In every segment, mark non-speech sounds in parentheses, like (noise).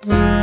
Καλησπέρα,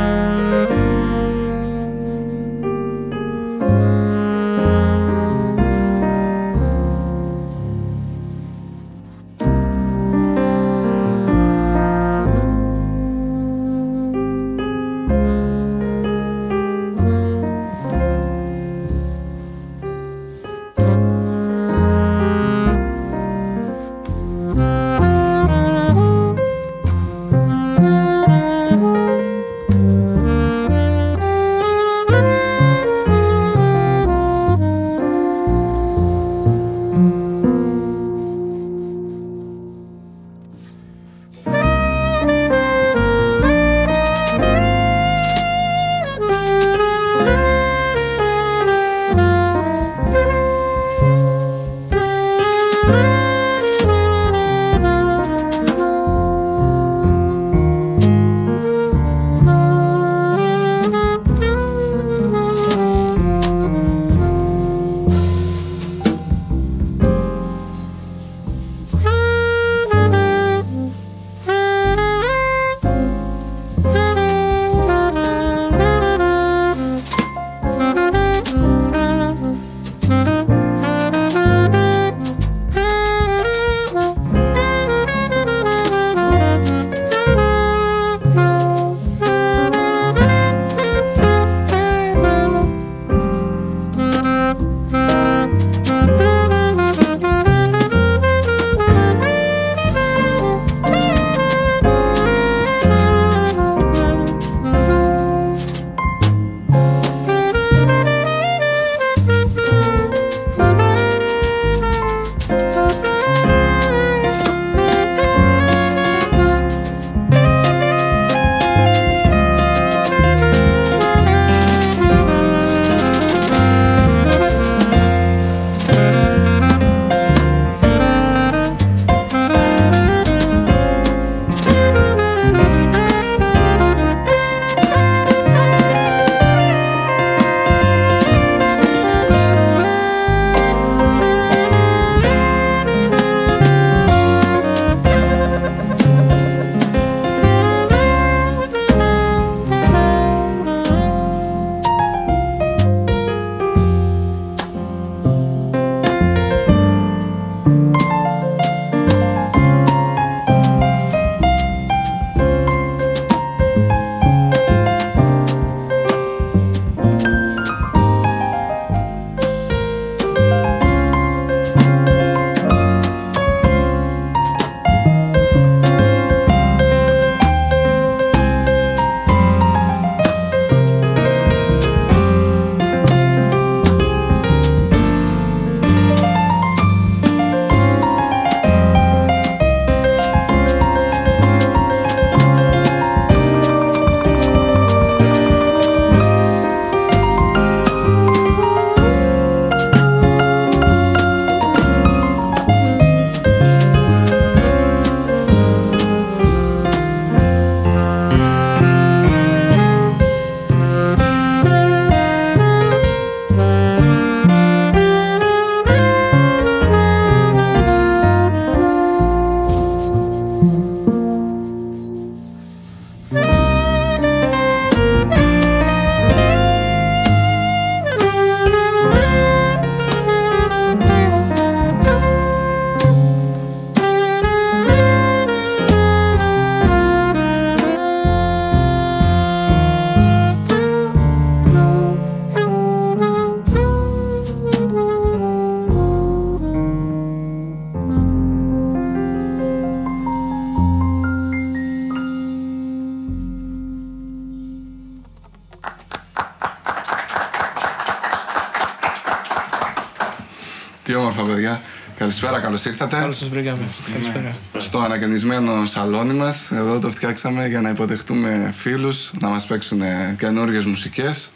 καλώς ήρθατε. Καλώς σας βρήκαμε. Καλησπέρα. Στο ανακαινισμένο σαλόνι μας. Εδώ το φτιάξαμε για να υποδεχτούμε φίλους, να μας παίξουν καινούριες μουσικές.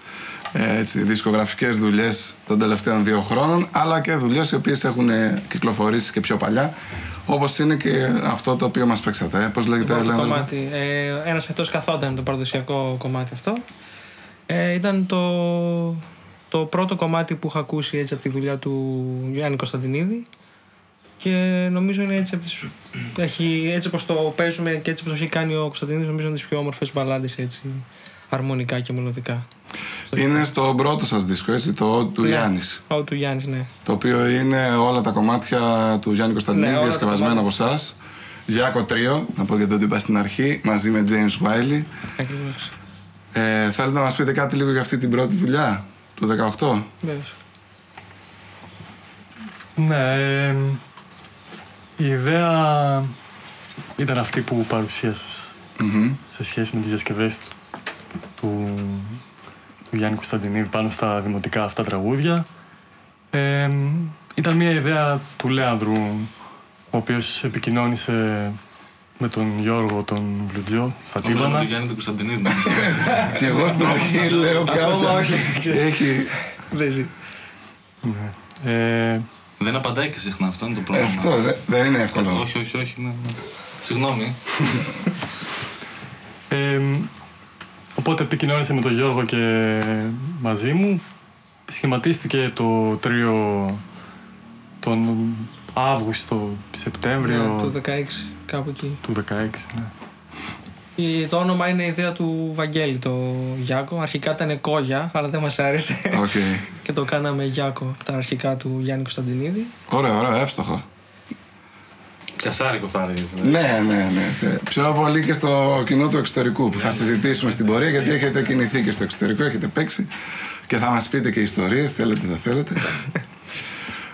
Έτσι, δισκογραφικές δουλειές των τελευταίων δύο χρόνων αλλά και δουλειές οι οποίες έχουν κυκλοφορήσει και πιο παλιά όπως είναι και αυτό το οποίο μας παίξατε. Ε. Πώς λέγεται, λοιπόν, το κομμάτι. Ε, ένας φετός καθόταν το παραδοσιακό κομμάτι αυτό. Ε, ήταν το, το πρώτο κομμάτι που είχα ακούσει έτσι από τη δουλειά του Γιάννη Κωνσταντινίδη Και νομίζω είναι έτσι, από τις, έχει, έτσι όπως το παίζουμε και έτσι όπως το έχει κάνει ο Κωνσταντίνης, νομίζω είναι τις πιο όμορφες μπαλάντες έτσι, αρμονικά και μελωδικά. Είναι στο πρώτο σας δίσκο, έτσι, το του Ναι. Γιάννης. Ο του Γιάννης, ναι. Το οποίο είναι όλα τα κομμάτια του Γιάννη Κωνσταντινίδη, Ναι, όλα τα διασκευασμένα από εσά. Γιάκο Τρίο, να πω γιατί το είπα στην αρχή, μαζί με James Wiley. Ακριβώς. Ε, θέλετε να μας πείτε κάτι λίγο για αυτή την πρώτη δουλειά του 18. Βέβαιος. Ναι, ε, η ιδέα ήταν αυτή που παρουσίασες Μμμ. σε σχέση με τις διασκευές του, του, του Γιάννη Κωνσταντινίδη πάνω στα δημοτικά αυτά τραγούδια. Ε, ήταν μια ιδέα του Λέανδρου, ο οποίος επικοινώνησε με τον Γιώργο τον Βλουτζό στα Νόμιζα με Τύμπανα. τον Γιάννη του Κωνσταντινίδη. (laughs) Και εγώ στην αρχή λέω κάποια. (laughs) Έχει. Δεν ζει. Ναι. Ε, Δεν απαντάει και συχνά αυτό είναι το Ε, πρόβλημα. Αυτό δε- δεν είναι εύκολο. Όχι, όχι, όχι. Ναι, ναι. Συγγνώμη. (laughs) Ε, οπότε επικοινώνησε με τον Γιώργο και μαζί μου. Σχηματίστηκε το τρίο τον Αύγουστο, Σεπτέμβριο Ναι, το 16, κάπου εκεί. του 2016. Ναι. Η- Το όνομα είναι η ιδέα του Βαγγέλη, το Γιάκο. Αρχικά ήταν Κόγια, αλλά δεν μας άρεσε. Οκ. (laughs) και το κάναμε Γιάκο, τα αρχικά του Γιάννη Κωνσταντινίδη. Ωραία, ωραία, εύστοχο. Πιασάρικο θα έλεγες. Ναι, ναι, ναι. Ε, Πιο πολύ και στο κοινό του εξωτερικού που θα συζητήσουμε στην πορεία γιατί έχετε κινηθεί και στο εξωτερικό, έχετε παίξει και θα μας πείτε και ιστορίες, θέλετε, δεν θέλετε. (laughs)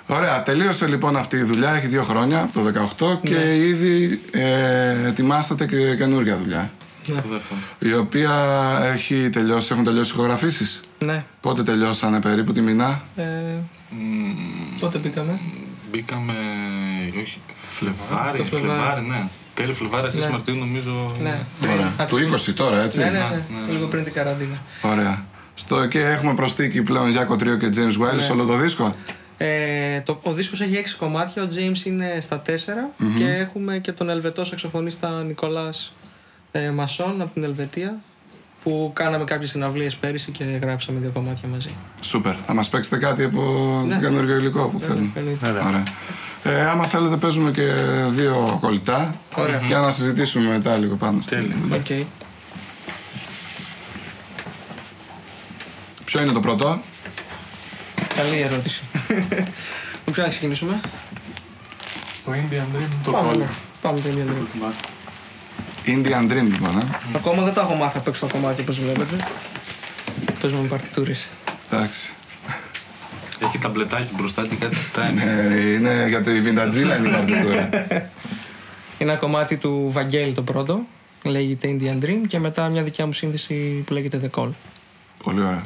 Ωραία, τελείωσε λοιπόν αυτή η δουλειά, έχει δύο χρόνια, το 18 και ήδη ε, ετοιμάσατε και καινούργια δουλειά. Το δεύτερο. Η οποία έχει τελειώσει, έχουν τελειώσει ηχογραφήσεις; Ναι. Πότε τελειώσανε περίπου τη μηνά; Ε, Μμμ, πότε μπήκαμε; Μπήκαμε. Όχι, Φλεβάρι, Το Φλεβάρι. Φλεβάρι, ναι. Τέλη Φλεβάρι, αρχές Ναι. Μαρτίου νομίζω. Ναι. Ωραία. Του Ακριβώς. 20 τώρα, έτσι. Ναι, ναι, ναι, Ναι, ναι. Λίγο πριν την καραντίνα. Ωραία. Στο, και έχουμε προσθήκη πλέον Γιάκο Τρίο και James Wiley σε όλο το δίσκο; Ε, το, ο δίσκος έχει 6 κομμάτια, ο James είναι στα 4 και έχουμε και τον Ελβετό σαξοφωνίστα Νικολάς ε, Μασόν από την Ελβετία που κάναμε κάποιες συναυλίες πέρυσι και γράψαμε δύο κομμάτια μαζί. Σούπερ. Θα μας παίξετε κάτι από Ναι. το καινούργιο υλικό που θέλουμε. Εννοείται. Βέβαια. Ωραία. Ε, άμα θέλετε, παίζουμε και δύο κολλητά. Ωραία. Για να συζητήσουμε μετά λίγο πάνω. στην- Τέλεια. Οκ. Ποιο είναι το πρώτο, Καλή ερώτηση. (laughs) Με ποιο να ξεκινήσουμε; Το Indian Dream, το Πάμε, κόλλο. ναι. Πάμε το ίδιο. Indian Dream, λοιπόν. Ε. Ακόμα δεν το έχω μάθει να παίξω το κομμάτι όπως βλέπετε. Παίζουμε με παρτιτούρες. Εντάξει. Έχει ταμπλετάκι μπροστά και κάτι (laughs) κοιτάει. Ε, είναι για το Βιντατζίλα είναι η παρτιτούρα. (laughs) Είναι ένα κομμάτι του Βαγγέλη το πρώτο, λέγεται Indian Dream και μετά μια δικιά μου σύνθεση που λέγεται The Call. Πολύ ωραία.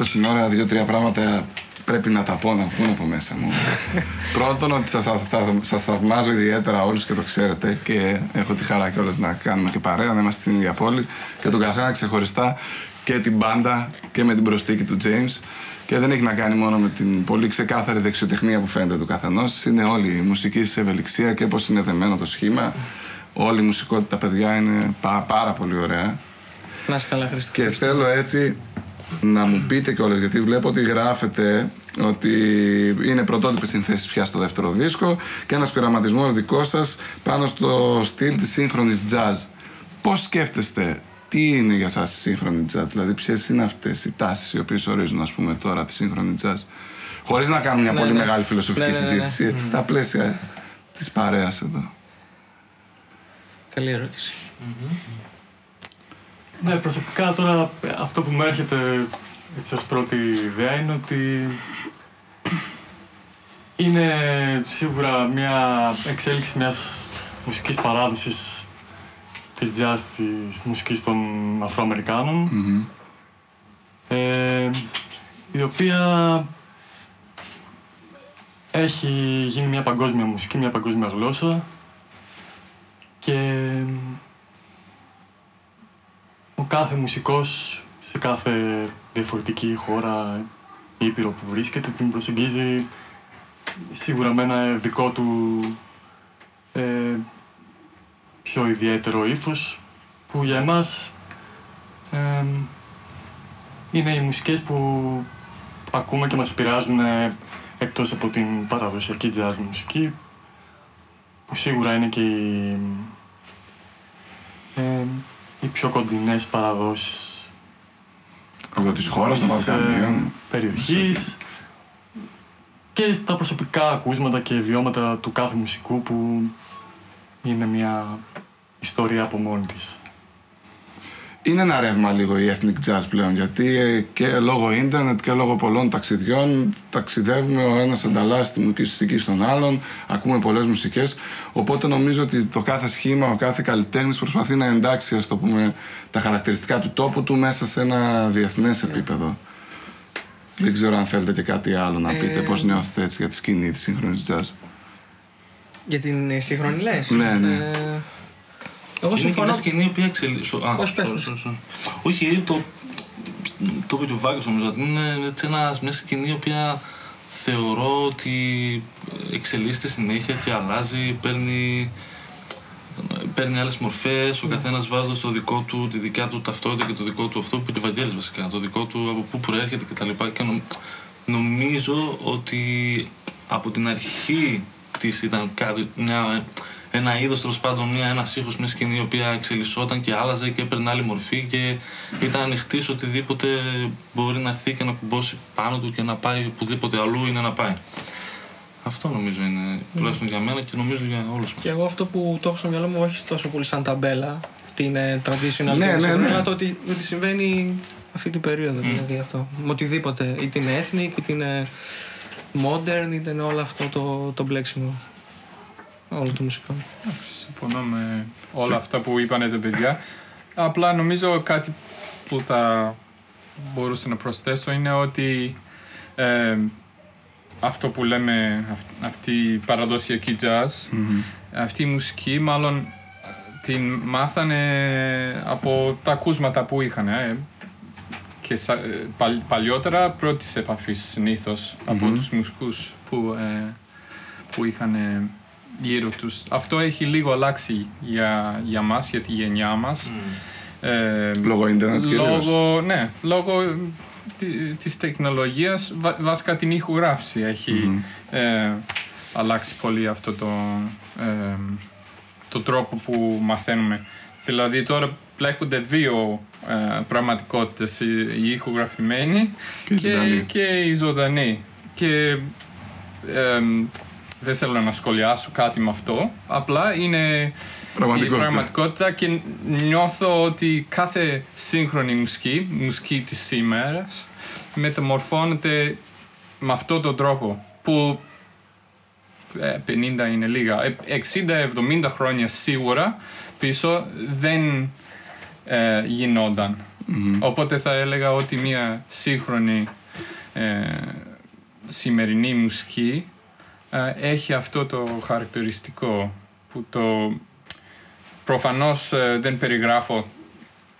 Στην ώρα δύο-τρία πράγματα πρέπει να τα πω, να βγουν από μέσα μου. (laughs) Πρώτον, ότι σας, σας θαυμάζω ιδιαίτερα όλους και το ξέρετε και έχω τη χαρά κιόλας να κάνουμε και παρέα, να είμαστε στην ίδια πόλη και τον καθένα ξεχωριστά και την μπάντα και με την προστίκη του James. Και δεν έχει να κάνει μόνο με την πολύ ξεκάθαρη δεξιοτεχνία που φαίνεται του καθενός. Είναι όλη η μουσική σε ευελιξία και πώς είναι δεμένο το σχήμα. Όλη η μουσικότητα, παιδιά, είναι πάρα πολύ ωραία. Να καλά, Χριστό. Και θέλω έτσι να μου πείτε κιόλας, γιατί βλέπω ότι γράφετε ότι είναι πρωτότυπη συνθέση πια στο δεύτερο δίσκο και ένας πειραματισμός δικός σας πάνω στο στυλ της σύγχρονης jazz. Πώς σκέφτεστε, τι είναι για σας σύγχρονη jazz, δηλαδή ποιες είναι αυτές οι τάσεις οι οποίες ορίζουν ας πούμε τώρα τη σύγχρονη jazz; Χωρίς να κάνουμε μια Ναι, πολύ ναι. μεγάλη φιλοσοφική Ναι, ναι, ναι, ναι. συζήτηση, έτσι, στα πλαίσια της παρέας εδώ. Καλή ερώτηση. Ναι, προσωπικά τώρα αυτό που μου έρχεται έτσι ως πρώτη ιδέα είναι ότι είναι σίγουρα μια εξέλιξη μιας μουσικής παράδοσης της jazz, της μουσικής των Αφροαμερικάνων Μμμ. ε, η οποία έχει γίνει μια παγκόσμια μουσική, μια παγκόσμια γλώσσα και ο κάθε μουσικός σε κάθε διαφορετική χώρα ή ήπειρο που βρίσκεται την προσεγγίζει σίγουρα με ένα δικό του ε, πιο ιδιαίτερο ύφος που για εμάς ε, είναι οι μουσικές που ακούμε και μας επηρεάζουν ε, εκτός από την παραδοσιακή jazz μουσική που σίγουρα είναι και οι, ε, οι πιο κοντινές παραδόσεις Από της χώρας των της, ε, Βαλκανίων. περιοχής και τα προσωπικά ακούσματα και βιώματα του κάθε μουσικού που είναι μια ιστορία από μόνη της. Είναι ένα ρεύμα λίγο η ethnic jazz πλέον γιατί ε, και λόγω ίντερνετ και λόγω πολλών ταξιδιών ταξιδεύουμε ο ένας ανταλλάσσει τη μουσική στον άλλον, ακούμε πολλές μουσικές οπότε νομίζω ότι το κάθε σχήμα, ο κάθε καλλιτέχνης προσπαθεί να εντάξει ας το πούμε, τα χαρακτηριστικά του τόπου του μέσα σε ένα διεθνές επίπεδο. Δεν ξέρω αν θέλετε και κάτι άλλο να πείτε, Ε, πώς νιώθετε έτσι για τη σκηνή της σύγχρονης jazz. Για την ε, σύγχρονη λες; Ναι, ναι. Ε, εγώ Είναι και συμφωνώ. μια σκηνή η οποία εξελίσσεται. Όχι, πες, πες. Όχι, το, το είπε και ο Βάκης νομίζω ότι είναι έτσι ένας, μια σκηνή η οποία θεωρώ ότι εξελίσσεται συνέχεια και αλλάζει, παίρνει, παίρνει άλλες μορφές, ο καθένας βάζοντας το δικό του, τη δικιά του ταυτότητα και το δικό του αυτό που είπε ο Βαγγέλης βασικά, το δικό του από πού προέρχεται κτλ. Και, και νομ- νομίζω ότι από την αρχή της ήταν κάτι, μια, ένα είδος τέλος πάντων, μια, ένας ήχος, μιας σκηνής η οποία εξελισσόταν και άλλαζε και έπαιρνε άλλη μορφή και ήταν ανοιχτή σε οτιδήποτε μπορεί να έρθει και να κουμπώσει πάνω του και να πάει οπουδήποτε αλλού είναι να πάει. Αυτό νομίζω είναι τουλάχιστον για μένα και νομίζω για όλους μας. Και εγώ αυτό που το έχω στο μυαλό μου, όχι τόσο πολύ σαν ταμπέλα, αυτή είναι traditional Ναι, και ναι, σύγχρονη, ναι. αλλά το ότι, ότι συμβαίνει αυτή την περίοδο. Δηλαδή αυτό. Με οτιδήποτε. Είτε είναι ethnic, είτε είναι modern, είτε είναι όλο αυτό το, το μπλέξιμο. Όλο το μουσικό. Συμφωνώ με όλα αυτά που είπανε τα παιδιά. Απλά νομίζω κάτι που θα μπορούσα να προσθέσω είναι ότι ε, αυτό που λέμε αυ- αυτή η παραδοσιακή jazz, αυτή η μουσική μάλλον ε, την μάθανε από τα ακούσματα που είχαν. Ε. Και σα- ε, παλ- παλιότερα πρώτης επαφής συνήθως από τους μουσικούς που, ε, που είχαν ε, γύρω τους. Αυτό έχει λίγο αλλάξει για, για μας, για τη γενιά μας. Ε, Λόγω ίντερνετ κυρίως. λόγω, ναι, λόγω ε, τη- της τεχνολογίας, βα- βασικά την ηχογράφηση έχει ε, αλλάξει πολύ αυτό το, ε, το τρόπο που μαθαίνουμε. Δηλαδή τώρα πλέκονται δύο ε, πραγματικότητες, η, η ηχογραφημένη Και η ζωντανή. και, και η ζωντανή. Και εμ, δεν θέλω να σχολιάσω κάτι με αυτό, απλά είναι Πραγματικότητα. η πραγματικότητα και νιώθω ότι κάθε σύγχρονη μουσική, μουσική της σήμερα, μεταμορφώνεται με αυτόν τον τρόπο που ε, 50 είναι λίγα, ε, 60-70 χρόνια σίγουρα πίσω δεν ε, γινόταν. Οπότε θα έλεγα ότι μια σύγχρονη ε, σημερινή μουσική ε, έχει αυτό το χαρακτηριστικό που το προφανώς ε, δεν περιγράφω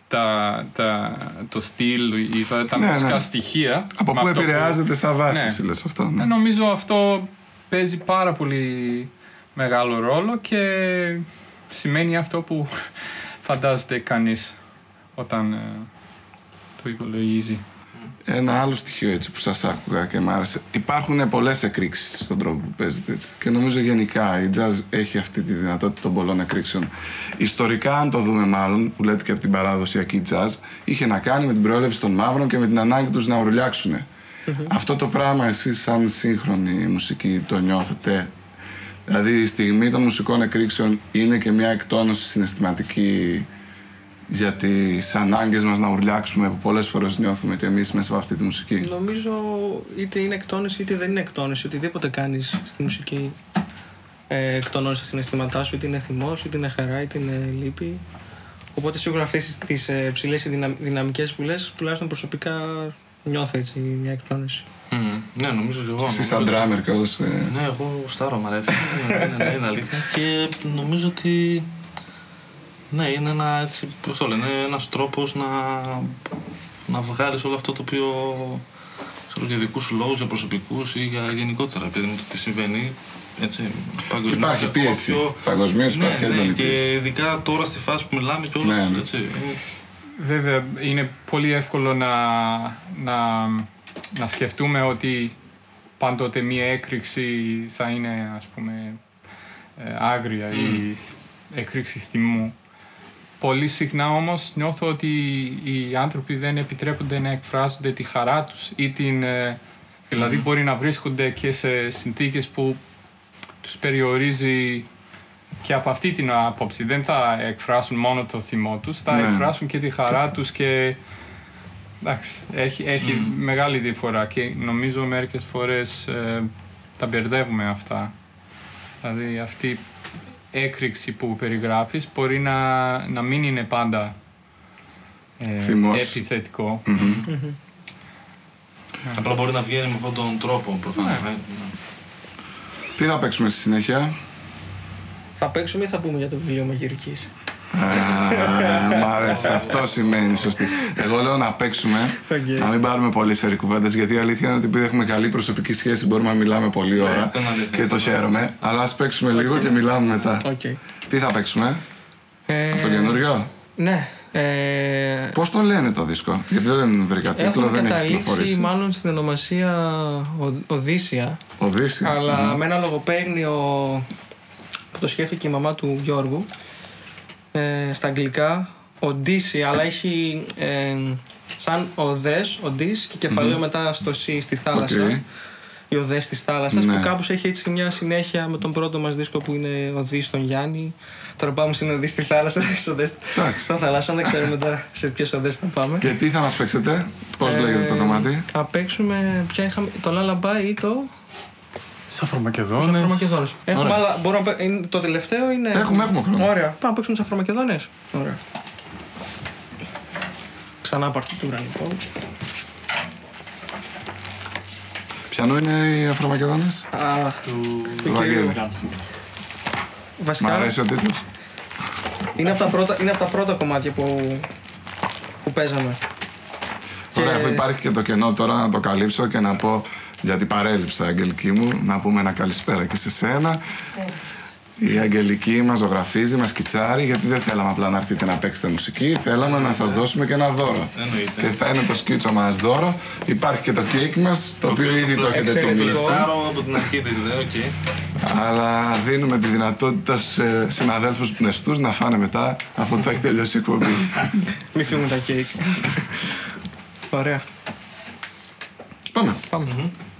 τα, τα, το στυλ ή τα, τα Ναι, μουσικά ναι. στοιχεία. Από με πού αυτό που- επηρεάζεται σαν βάση, Ναι. εσύ λες αυτό. ε, Ναι. νομίζω αυτό παίζει πάρα πολύ μεγάλο ρόλο και σημαίνει αυτό που φαντάζεται κανείς όταν ε, το υπολογίζει. Ένα άλλο στοιχείο έτσι που σας άκουγα και μ' άρεσε. Υπάρχουν πολλές εκρήξεις στον τρόπο που παίζετε έτσι. Και νομίζω γενικά η jazz έχει αυτή τη δυνατότητα των πολλών εκρήξεων. Ιστορικά, αν το δούμε μάλλον, που λέτε και από την παραδοσιακή jazz, είχε να κάνει με την προέλευση των μαύρων και με την ανάγκη τους να ουρλιάξουν. Αυτό το πράγμα εσείς σαν σύγχρονη μουσική το νιώθετε; Δηλαδή η στιγμή των μουσικών εκρήξεων είναι και μια εκτόνωση συναισθηματική για τις ανάγκες μας να ουρλιάξουμε που πολλές φορές νιώθουμε και εμείς μέσα από αυτή τη μουσική. Νομίζω είτε είναι εκτόνωση είτε δεν είναι εκτόνωση. Οτιδήποτε κάνεις στη μουσική ε, εκτονώνεις τα συναισθήματά σου, είτε είναι θυμός, είτε είναι χαρά, είτε είναι λύπη. Οπότε σίγουρα αυτές τις ε, ψηλές δυναμικές που λες, τουλάχιστον προσωπικά νιώθω έτσι μια εκτόνωση. Μμμ. Ναι, νομίζω και εγώ. Εσύ σαν Νομίζω- drummer κιόλας, ε, Ναι, εγώ γουστάρω, μ' αρέσει. ναι, ναι, είναι αλήθεια. Και νομίζω ότι. Ναι, είναι ένα έτσι, πώς το λένε, ένας τρόπος να, να βγάλεις όλο αυτό το οποίο ξέρω, για δικούς σου λόγους, για προσωπικούς ή για γενικότερα, επειδή μου το τι συμβαίνει, έτσι, παγκοσμίως. Υπάρχει και πίεση. όποιο- Παγκοσμίως ναι, υπάρχει ναι, έντονη και πίεση. ειδικά τώρα στη φάση που μιλάμε και Ναι, ναι. έτσι. είναι- Βέβαια, είναι πολύ εύκολο να, να, να σκεφτούμε ότι πάντοτε μία έκρηξη θα είναι, ας πούμε, ε, άγρια ή έκρηξη θυμού. Πολύ συχνά όμως νιώθω ότι οι άνθρωποι δεν επιτρέπονται να εκφράζονται τη χαρά τους ή την, ε, Δηλαδή μπορεί να βρίσκονται και σε συνθήκες που τους περιορίζει και από αυτή την άποψη. Δεν θα εκφράσουν μόνο το θυμό τους, θα Ναι. εκφράσουν και τη χαρά τους και... Εντάξει, έχει, έχει μεγάλη διαφορά και νομίζω μερικές φορές ε, τα μπερδεύουμε αυτά. Δηλαδή αυτή η έκρηξη που περιγράφεις μπορεί να, να μην είναι πάντα ε, Θυμός. επιθετικό. Απλά μπορεί να βγαίνει με αυτόν τον τρόπο προφανώς. Ναι. ε. Τι θα παίξουμε στη συνέχεια; Θα παίξουμε ή θα πούμε για το βιβλίο μαγειρικής; Α, Μ' αρέσει. Αυτό σημαίνει σωστή. Εγώ λέω να παίξουμε, Οκ. να μην πάρουμε πολύ σε κουβέντα, γιατί η αλήθεια είναι ότι επειδή έχουμε καλή προσωπική σχέση μπορούμε να μιλάμε πολλή ώρα αυτό είναι αλήθεια. και το χαίρομαι. Αλλά ας παίξουμε λίγο και μιλάμε μετά. Οκ. Τι θα παίξουμε, Ε, από το καινούριο; Ναι. Ε, Πώς το λένε το δίσκο, Γιατί δεν βρήκα τίτλο, Έχουμε δεν έχει καταλήξει κυκλοφορήσει. μάλλον στην ονομασία Ο- Οδύσσια. Οδύση. Αλλά με ένα λογοπαίγνιο που το σκέφτηκε η μαμά του Γιώργου ε, στα αγγλικά Οντύσσια, αλλά έχει ε, σαν οδές, οντύς και κεφαλαίο μετά στο C στη θάλασσα. Οκ. Οι οδές της θάλασσας Ναι. που κάπως έχει έτσι μια συνέχεια με τον πρώτο μας δίσκο που είναι Οδύς στον Γιάννη. Τώρα πάμε στην Οδύς στη θάλασσα, (laughs) στις οδές Εντάξει. των θαλάσσιων, δεν ξέρουμε μετά σε ποιες οδές θα πάμε. Και τι θα μας παίξετε, Πώς Ε, λέγεται το κομμάτι; Θα παίξουμε. Ποια είχαμε. Το Lullaby ή το. Σαφρομακεδόνες. Του Αφρομακεδόνε. Έχουμε Ωραία. άλλα. Μπορούμε να πέ- είναι- Το τελευταίο είναι. Έχουμε, έχουμε χρόνο. Ωραία. Πάμε να παίξουμε του Αφρομακεδόνε. Ωραία. Ξανά παρτιτούρα λοιπόν. Ποιανού είναι οι Αφρομακεδόνε. Α, Του... του Βαγγέλη. κυρίου. Μ' Βασικά αρέσει ο τίτλος. είναι από, τα πρώτα, είναι από τα πρώτα κομμάτια που, που παίζαμε. Ωραία, Και- αφού υπάρχει και το κενό τώρα να το καλύψω και να πω γιατί παρέλειψα, Αγγελική μου, να πούμε ένα καλησπέρα και σε σένα. Η Αγγελική μας ζωγραφίζει, μας σκιτσάρει, γιατί δεν θέλαμε απλά να έρθετε να παίξετε μουσική. Θέλαμε να σας δώσουμε και ένα δώρο. Εννοείται. Και θα είναι το σκίτσο μας δώρο. Υπάρχει και το κέικ μας, το οποίο ήδη το έχετε Εξαιρετικό. τιμήσει. Φλεσάρω από την αρχή της, δε, οκ. Αλλά δίνουμε τη δυνατότητα σε συναδέλφους πνευστούς να φάνε μετά αφού θα έχει τελειώσει η εκπομπή. (laughs) Μη φύγουν τα κέικ. Ωραία. Πάμε. Πάμε. Thank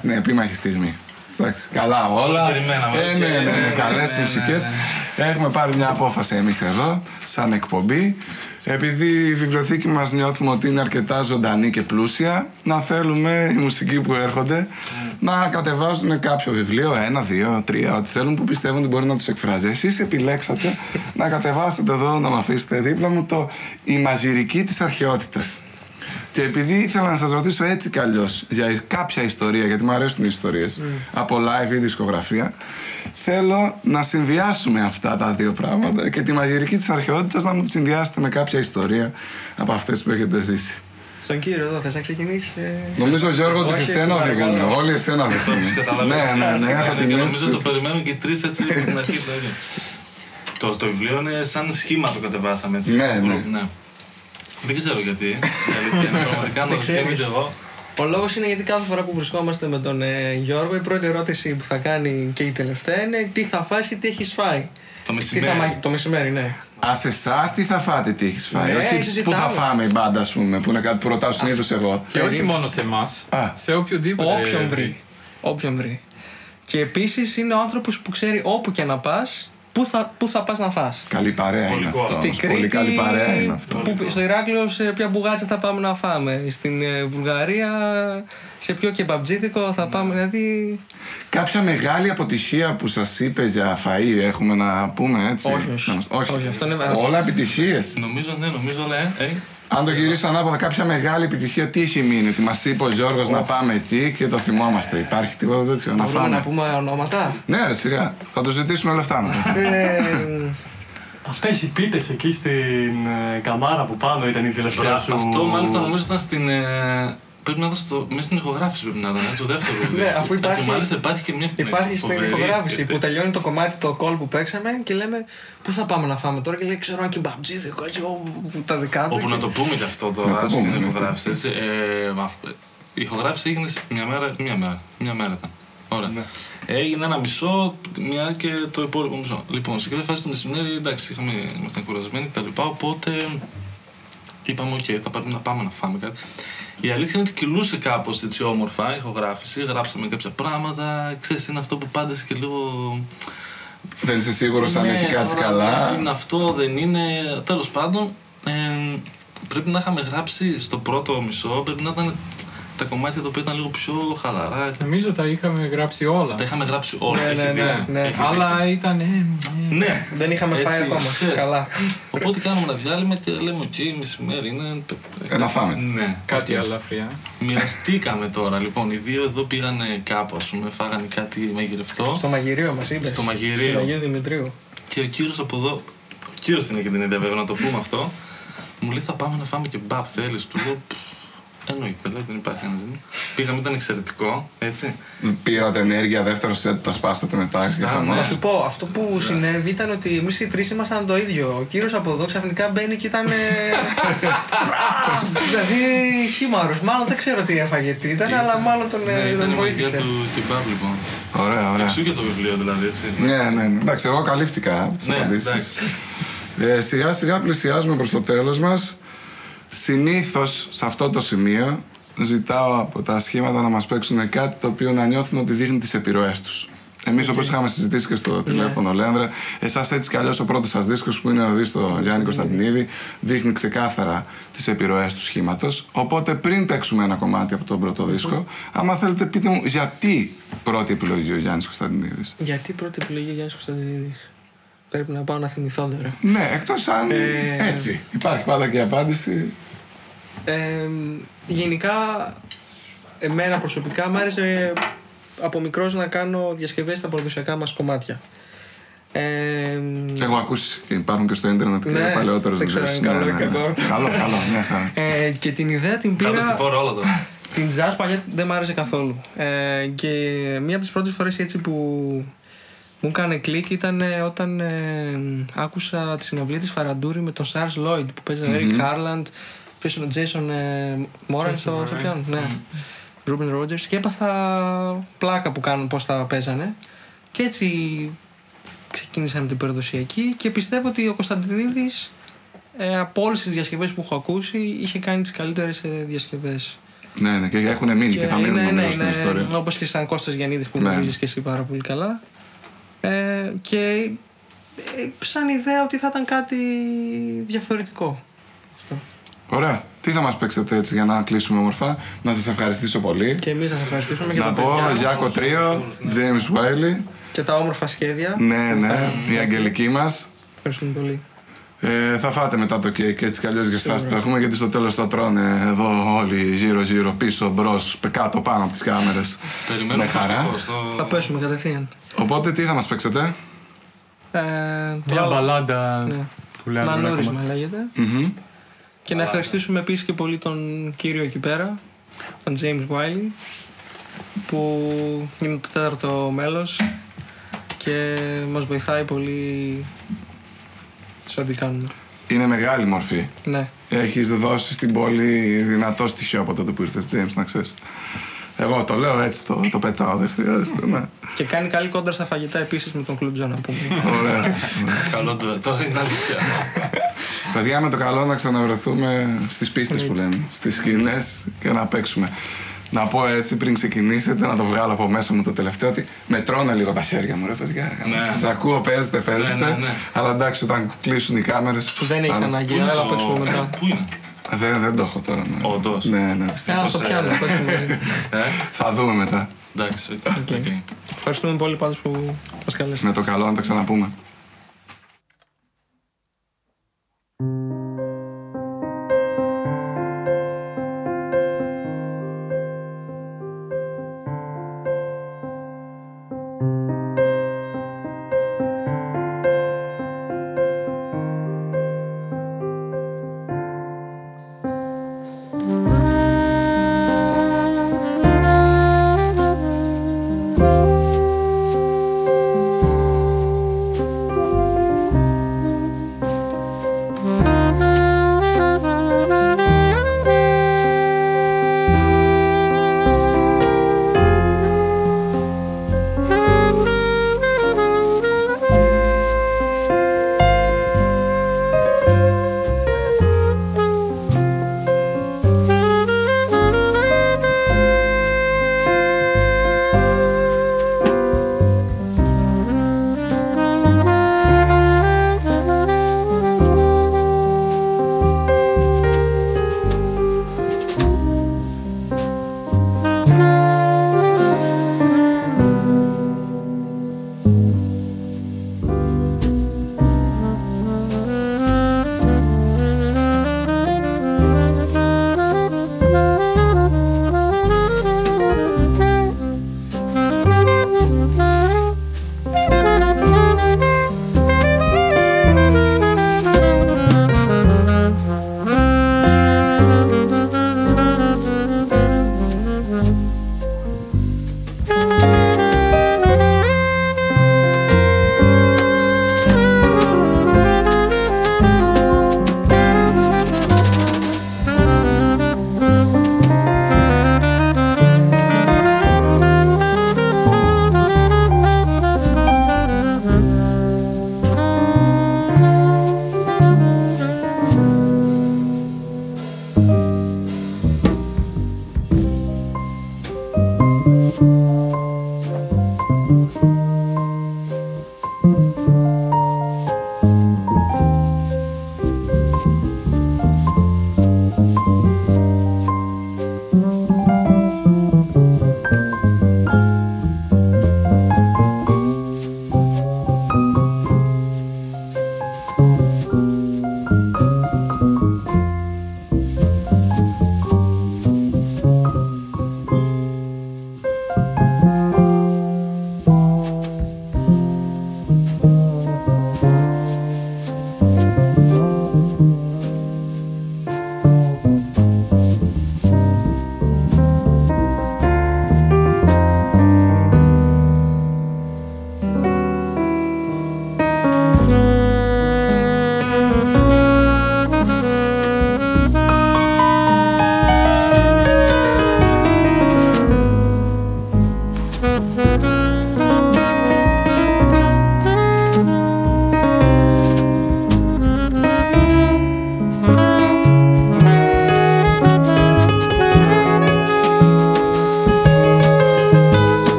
στην επίμαχη στιγμή. Εντάξει, καλά όλα. Όλοι περιμέναμε, Ε, οκ. ναι, ναι, ναι, Ναι, καλές ναι, μουσικές. ναι, Έχουμε πάρει μια απόφαση εμείς εδώ, σαν εκπομπή. Επειδή η βιβλιοθήκη μας νιώθουμε ότι είναι αρκετά ζωντανή και πλούσια, να θέλουμε οι μουσικοί που έρχονται να κατεβάζουν κάποιο βιβλίο, ένα, δύο, τρία, ό,τι θέλουν που πιστεύουν ότι μπορεί να τους εκφράζει. Εσείς επιλέξατε να κατεβάσετε εδώ, να με αφήσετε δίπλα μου το «Η μαγειρική της αρχαιότητας». Και επειδή ήθελα να σας ρωτήσω έτσι κι αλλιώς για κάποια ιστορία, γιατί μου αρέσουν οι ιστορίες από live ή δισκογραφία, θέλω να συνδυάσουμε αυτά τα δύο πράγματα και τη μαγειρική της αρχαιότητας να μου τη συνδυάσετε με κάποια ιστορία από αυτές που έχετε ζήσει. Στον κύριο εδώ, θες να ξεκινήσεις. ε; Νομίζω Γιώργο ότι Όχι, σε εσένα εσύ, οδηγούν. παρακαλώ. Όλοι εσένα οδηγούν. Ναι, ναι, ναι, έχω Και την νομίζω το αίσθηση. περιμένουν και οι τρεις έτσι από την αρχή. το ίδιο. Το, το βιβλίο είναι σαν σχήμα το κατεβάσαμε έτσι. Ναι, στο ναι. Group, ναι. Δεν ξέρω γιατί. Η αλήθεια είναι πραγματικά να Δεν το σκέφτομαι ξέρεις. και εγώ. Ο λόγος είναι γιατί κάθε φορά που βρισκόμαστε με τον ε, Γιώργο, η πρώτη ερώτηση που θα κάνει και η τελευταία είναι τι θα φας ή τι έχεις φάει. Το Τι θα, μεσημέρι. μα- το μεσημέρι, ναι. Α, σε εσάς τι θα φάτε, τι έχεις φάει. Ναι, Όχι συζητάμε. που θα φάμε η μπάντα, ας πούμε, που είναι κάτι που ρωτάω συνήθως εγώ. Και όχι μόνο σε εμάς, Α. σε οποιοδήποτε. Όποιον βρει. Όποιον βρει. Και επίσης είναι ο άνθρωπος που ξέρει όπου και να πας, πού θα, πού θα πας να φας; Καλή παρέα είναι Πολικό. αυτό. Στην όμως. Κρήτη, Πολύ καλή παρέα είναι αυτό. Που, στο Ηράκλειο σε ποια μπουγάτσα θα πάμε να φάμε; Στην ε, Βουλγαρία σε ποιο κεμπαμπτζίδικο θα πάμε; Δηλαδή. Κάποια μεγάλη αποτυχία που σας είπε για φαΐ έχουμε να πούμε έτσι; Όχι, όχι. Να μας- όχι. Όχι, αυτό είναι- Όλα επιτυχίες. Νομίζω, ναι, νομίζω, ναι. Ε, Αν το γυρίσω ανάποδα, κάποια μεγάλη επιτυχία τι έχει μείνει; Ότι μας είπε ο Γιώργος να πάμε εκεί και το θυμόμαστε. Υπάρχει τίποτα τέτοιο. Να Μπορούμε να φάμε. πούμε ονόματα; Ναι, ρε, σιγά. Θα του ζητήσουμε λεφτά μετά. Ε, Αυτές οι πίτες εκεί στην ε, καμάρα που πάνω ήταν η τελευταία Τώρα, σου... Αυτό μάλιστα νομίζω ήταν στην. Ε, Πρέπει να ήταν στο, μέσα στην ηχογράφηση πρέπει να ήταν, ε, το δεύτερο βιβλίο. Ναι, αφού υπάρχει- Και μάλιστα υπάρχει και μια Υπάρχει στην φοβερή- ηχογράφηση ε, που τελειώνει το κομμάτι, το call που παίξαμε και λέμε Πού θα πάμε να φάμε τώρα και λέει Ξέρω ένα κεμπαμπτζίδικο έτσι όπου τα δικά του. Όπου και- να το πούμε και αυτό Να τώρα το στην πούμε, ναι. ηχογράφηση. Έτσι. Ε, μα, η ηχογράφηση έγινε σε μια μέρα, μια μέρα. Μια μέρα ήταν. Ωραία. Έγινε ένα μισό, μια και το υπόλοιπο μισό. Λοιπόν, σε κάποια φάση το μεσημέρι, εντάξει, είχαμε, ήμασταν κουρασμένοι κτλ. Οπότε είπαμε, OK, θα πρέπει να πάμε να φάμε κάτι. Η αλήθεια είναι ότι κυλούσε κάπως έτσι όμορφα η ηχογράφηση. Γράψαμε κάποια πράγματα. Ξέρεις, είναι αυτό που πάντα είσαι και λίγο. Δεν είσαι σίγουρος αν Ναι, έχει κάτσει τώρα, καλά. Είναι αυτό, δεν είναι. Τέλος πάντων, ε, πρέπει να είχαμε γράψει στο πρώτο μισό, πρέπει να ήταν τα κομμάτια τα οποία ήταν λίγο πιο χαλαρά. Νομίζω τα είχαμε γράψει όλα. Τα είχαμε γράψει όλα. Ναι, έχει ναι, δίκιο, ναι, ναι. έχει δίκιο. Αλλά ήταν. ε, ε, Ναι, Δεν είχαμε Έτσι, φάει ακόμα. ξέρεις. Καλά. Οπότε κάνουμε ένα διάλειμμα και λέμε: Οκ, μεσημέρι είναι. Ε, να φάμε. Ναι, Κάτι οκ. ελαφριά. Μοιραστήκαμε τώρα λοιπόν. Οι δύο εδώ πήγανε κάπου, ας πούμε, φάγανε κάτι μαγειρευτό. Στο μαγειρείο μας είπες. Στο μαγειρείο. Στην Αγίου Δημητρίου. Και ο κύριος από εδώ. Ο κύριος την έχει την ιδέα, βέβαια, να το πούμε αυτό. Μου λέει: Θα πάμε να φάμε και μπαπ, θέλεις. Του λέω: «Πφ, Εννοείται, λέει, δεν υπάρχει ένα ζήτημα. Πήγαμε, ήταν εξαιρετικό, έτσι. Πήρατε ενέργεια, δεύτερο σετ, τα σπάσατε μετά. και Α, χαμός. Θα σου πω, αυτό που συνέβη ήταν ότι εμείς οι τρεις ήμασταν το ίδιο. Ο κύριος από εδώ ξαφνικά μπαίνει και ήταν. ε, (laughs) δηλαδή χήμαρο. Μάλλον δεν ξέρω τι έφαγε, τι ήταν, αλλά μάλλον τον, ε, Ναι, ήταν τον η μαγεία βοήθησε. του κεμπάπ, λοιπόν. Ωραία, ωραία. Εξού και το βιβλίο, δηλαδή, έτσι. Ναι, ναι, ναι. Εντάξει, εγώ καλύφθηκα από τις Ναι, απαντήσεις. εντάξει. Ε, σιγά σιγά πλησιάζουμε προς το τέλος μας. Συνήθως σε αυτό το σημείο ζητάω από τα σχήματα να μας παίξουν κάτι το οποίο να νιώθουν ότι δείχνει τις επιρροές τους. Εμείς όπως είχαμε συζητήσει και στο τηλέφωνο Λέανδρα, εσάς έτσι κι αλλιώς ο πρώτος σας δίσκος που είναι ο δίσκος του Γιάννη Κωνσταντινίδη δείχνει ξεκάθαρα τις επιρροές του σχήματος. Οπότε πριν παίξουμε ένα κομμάτι από τον πρώτο δίσκο, άμα θέλετε πείτε μου γιατί πρώτη επιλογή ο Γιάννης Κωνσταντινίδης; Γιατί πρώτη επιλογή Γιάννης Κωνσταντινίδης; Πρέπει να πάω να θυμηθώ τώρα. Ναι, εκτός αν Ε, έτσι. Υπάρχει πάντα και η απάντηση. Ε, γενικά, εμένα προσωπικά μου άρεσε από μικρός να κάνω διασκευές στα παραδοσιακά μας κομμάτια. Ε, Έχω ακούσει και υπάρχουν και στο ίντερνετ και Ναι, παλαιότερε δεν ξέρω δουλειέ. αν είναι καλό ή κακό. Καλό, καλό, μια χαρά. ε, και την ιδέα την Κάτω στη πήρα... φόρα όλα τώρα. Την jazz παλιά δεν μ' άρεσε καθόλου. Ε, και μία από τις πρώτες φορές έτσι που μου έκανε κλικ ήταν ε, όταν ε, άκουσα τη συναυλία της Φαραντούρη με τον Σάρς Λόιντ που παίζει ο Eric Harland, ποιος είναι ο Jason ε, Moran στο, στο πιάνο. Ναι. Ruben Rogers και έπαθα πλάκα που κάνουν πώς τα παίζανε και έτσι ξεκίνησα με την παραδοσιακή και πιστεύω ότι ο Κωνσταντινίδης ε, από όλες τις διασκευές που έχω ακούσει είχε κάνει τις καλύτερες ε, διασκευές Ναι, ναι, και έχουν μείνει και, θα μείνουν είναι, νομίζω ναι, στην είναι, ιστορία. Όπως και σαν Κώστας Γιαννίδης που Ναι. γνωρίζεις και εσύ πάρα πολύ καλά. Ε, και ε, σαν ιδέα ότι θα ήταν κάτι διαφορετικό. Αυτό. Ωραία. Τι θα μας παίξετε έτσι για να κλείσουμε όμορφα; Να σας ευχαριστήσω πολύ. Και εμείς να σας ευχαριστήσουμε για να τα πω παιδιά Γιάκο Τρίο, James Wiley. και τα όμορφα σχέδια. Ναι, ναι, η αγγελική μας. Ευχαριστούμε πολύ. Ε, θα φάτε μετά το κέικ έτσι κι αλλιώς για εσάς το έχουμε γιατί στο τέλος το τρώνε εδώ όλοι γύρω-γύρω, πίσω, μπρος, κάτω, πάνω από τις κάμερες. Περιμένω Με χαρά. προσωπικώς, το- Θα πέσουμε κατευθείαν. Οπότε τι θα μας παίξετε; Ε, το Μια άλλο- μπαλάντα Ναι. του Λέανδρου Μανούρισμα Νέκομα. λέγεται. Μμμ. Και να ευχαριστήσουμε επίσης και πολύ τον κύριο εκεί πέρα, τον James Wiley, που είναι το τέταρτο μέλος και μας βοηθάει πολύ σε ό,τι κάνουμε. Είναι μεγάλη μορφή. Ναι. Έχεις δώσει στην πόλη δυνατό στοιχείο από τότε που ήρθες, James, να ξέρεις. Εγώ το λέω έτσι, το, το πετάω, δεν χρειάζεται. Ναι. Και κάνει καλή κόντρα στα φαγητά επίσης με τον Κλουτζό να πούμε. Ωραία. Καλό το το είναι αλήθεια. Παιδιά, με το καλό να ξαναβρεθούμε στις πίστες που λένε, στις σκηνές και να παίξουμε. Να πω έτσι πριν ξεκινήσετε, να το βγάλω από μέσα μου το τελευταίο, ότι με τρώνε λίγο τα χέρια μου, ρε παιδιά. Ναι. Σας ακούω, παίζετε, παίζετε. Ναι, ναι, ναι. Αλλά εντάξει, όταν κλείσουν οι κάμερες. Δεν έχεις ανάγκη, αλλά παίξουμε μετά. Πού είναι; Δεν, δεν το έχω τώρα. Ναι. Όντως. Ναι, ναι. Ένα στο ε, πιάνω, παίξουμε μαζί. Ε, Θα δούμε μετά. Εντάξει, OK. OK. Ευχαριστούμε πολύ πάντως που μας καλέσατε. Με το καλό να τα ξαναπούμε.